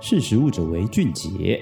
识时务者为俊杰。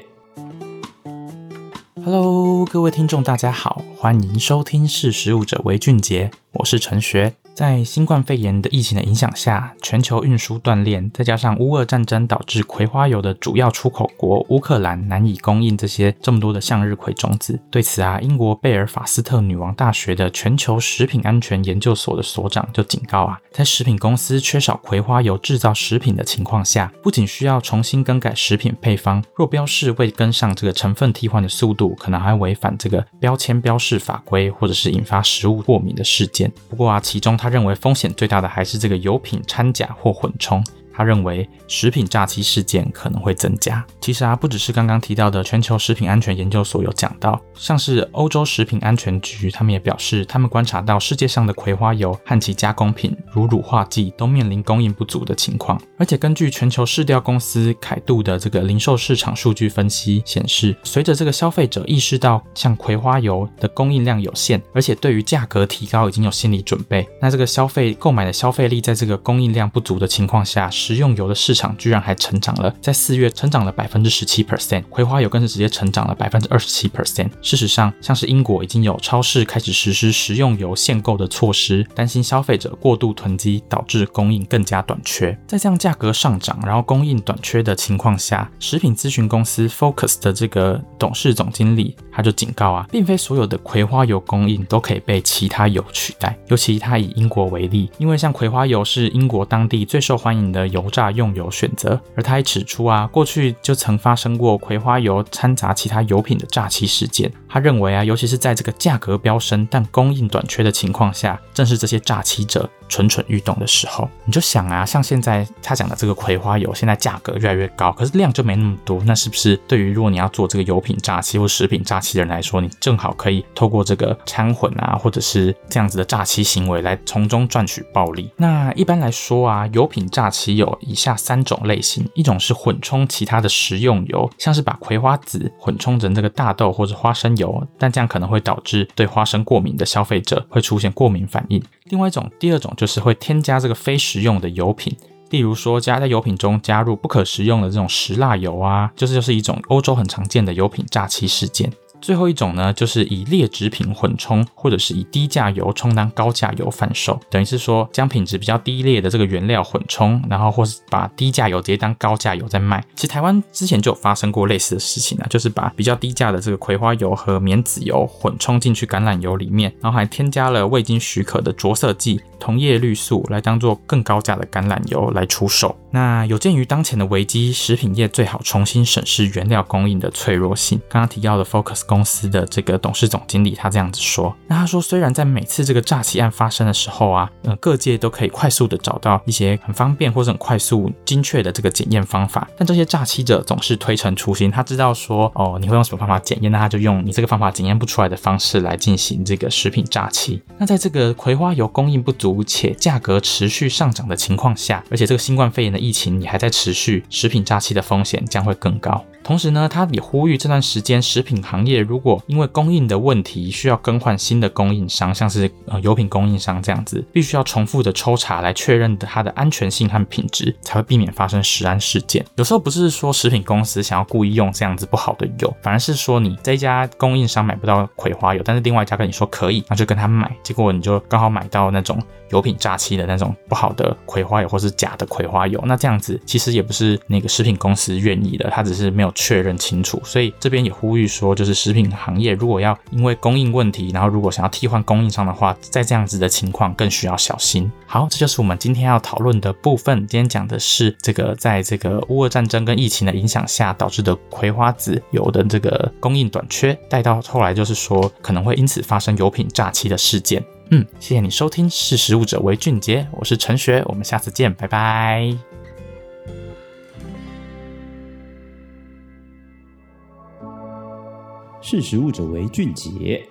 Hello，各位听众，大家好，欢迎收听《识时务者为俊杰》，我是陈学。在新冠肺炎的疫情的影响下，全球运输断链，再加上乌俄战争导致葵花油的主要出口国乌克兰难以供应这些这么多的向日葵种子。对此啊，英国贝尔法斯特女王大学的全球食品安全研究所的所长就警告啊，在食品公司缺少葵花油制造食品的情况下，不仅需要重新更改食品配方，若标示未跟上这个成分替换的速度，可能还违反这个标签标示法规，或者是引发食物过敏的事件。不过啊，其中他。他认为风险最大的还是这个油品掺假或混充。他认为食品诈欺事件可能会增加。其实啊，不只是刚刚提到的全球食品安全研究所有讲到，像是欧洲食品安全局，他们也表示，他们观察到世界上的葵花油和其加工品，如乳化剂，都面临供应不足的情况。而且根据全球市调公司凯度的这个零售市场数据分析显示，随着这个消费者意识到像葵花油的供应量有限，而且对于价格提高已经有心理准备，那这个消费购买的消费力在这个供应量不足的情况下，食用油的市场居然还成长了，在四月成长了百分之十七 percent，葵花油更是直接成长了百分之二十七 percent。事实上，像是英国已经有超市开始实施食用油限购的措施，担心消费者过度囤积导致供应更加短缺。在这样价格上涨，然后供应短缺的情况下，食品咨询公司 Focus 的这个董事总经理他就警告啊，并非所有的葵花油供应都可以被其他油取代。尤其他以英国为例，因为像葵花油是英国当地最受欢迎的油炸用油选择，而他还指出啊，过去就曾发生过葵花油掺杂其他油品的炸欺事件。他认为啊，尤其是在这个价格飙升但供应短缺的情况下，正是这些诈欺者蠢蠢欲动的时候。你就想啊，像现在他讲的这个葵花油，现在价格越来越高，可是量就没那么多，那是不是对于如果你要做这个油品诈欺或食品诈欺的人来说，你正好可以透过这个掺混啊，或者是这样子的诈欺行为来从中赚取暴利？那一般来说啊，油品诈欺有以下三种类型，一种是混充其他的食用油，像是把葵花籽混充成这个大豆或者花生油，但这样可能会导致对花生过敏的消费者会出现过敏反应。另外一种，第二种就是会添加这个非食用的油品，例如说加在油品中加入不可食用的这种石蜡油啊，就是就是一种欧洲很常见的油品炸漆事件。最后一种呢，就是以劣质品混充，或者是以低价油充当高价油贩售，等于是说将品质比较低劣的这个原料混充，然后或是把低价油直接当高价油在卖。其实台湾之前就有发生过类似的事情啊，就是把比较低价的这个葵花油和棉籽油混充进去橄榄油里面，然后还添加了未经许可的着色剂。同叶绿素来当做更高价的橄榄油来出售。那有鉴于当前的危机，食品业最好重新审视原料供应的脆弱性。刚刚提到的 Focus 公司的这个董事总经理他这样子说。那他说，虽然在每次这个诈欺案发生的时候啊，呃，各界都可以快速的找到一些很方便或者很快速、精确的这个检验方法，但这些诈欺者总是推陈出新。他知道说，哦，你会用什么方法检验，那他就用你这个方法检验不出来的方式来进行这个食品诈欺。那在这个葵花油供应不足，且价格持续上涨的情况下，而且这个新冠肺炎的疫情也还在持续，食品诈欺的风险将会更高。同时呢，他也呼吁这段时间食品行业如果因为供应的问题需要更换新的供应商，像是呃油品供应商这样子，必须要重复的抽查来确认它的安全性和品质，才会避免发生食安事件。有时候不是说食品公司想要故意用这样子不好的油，反而是说你这一家供应商买不到葵花油，但是另外一家跟你说可以，那就跟他买，结果你就刚好买到那种油品诈欺的那种不好的葵花油或是假的葵花油，那这样子其实也不是那个食品公司愿意的，他只是没有。确认清楚，所以这边也呼吁说，就是食品行业如果要因为供应问题，然后如果想要替换供应商的话，在这样子的情况更需要小心。好，这就是我们今天要讨论的部分。今天讲的是这个在这个乌俄战争跟疫情的影响下导致的葵花籽油的这个供应短缺，带到后来就是说可能会因此发生油品诈欺的事件。嗯，谢谢你收听，识食物者为俊杰，我是陈学，我们下次见，拜拜。识时务者为俊杰。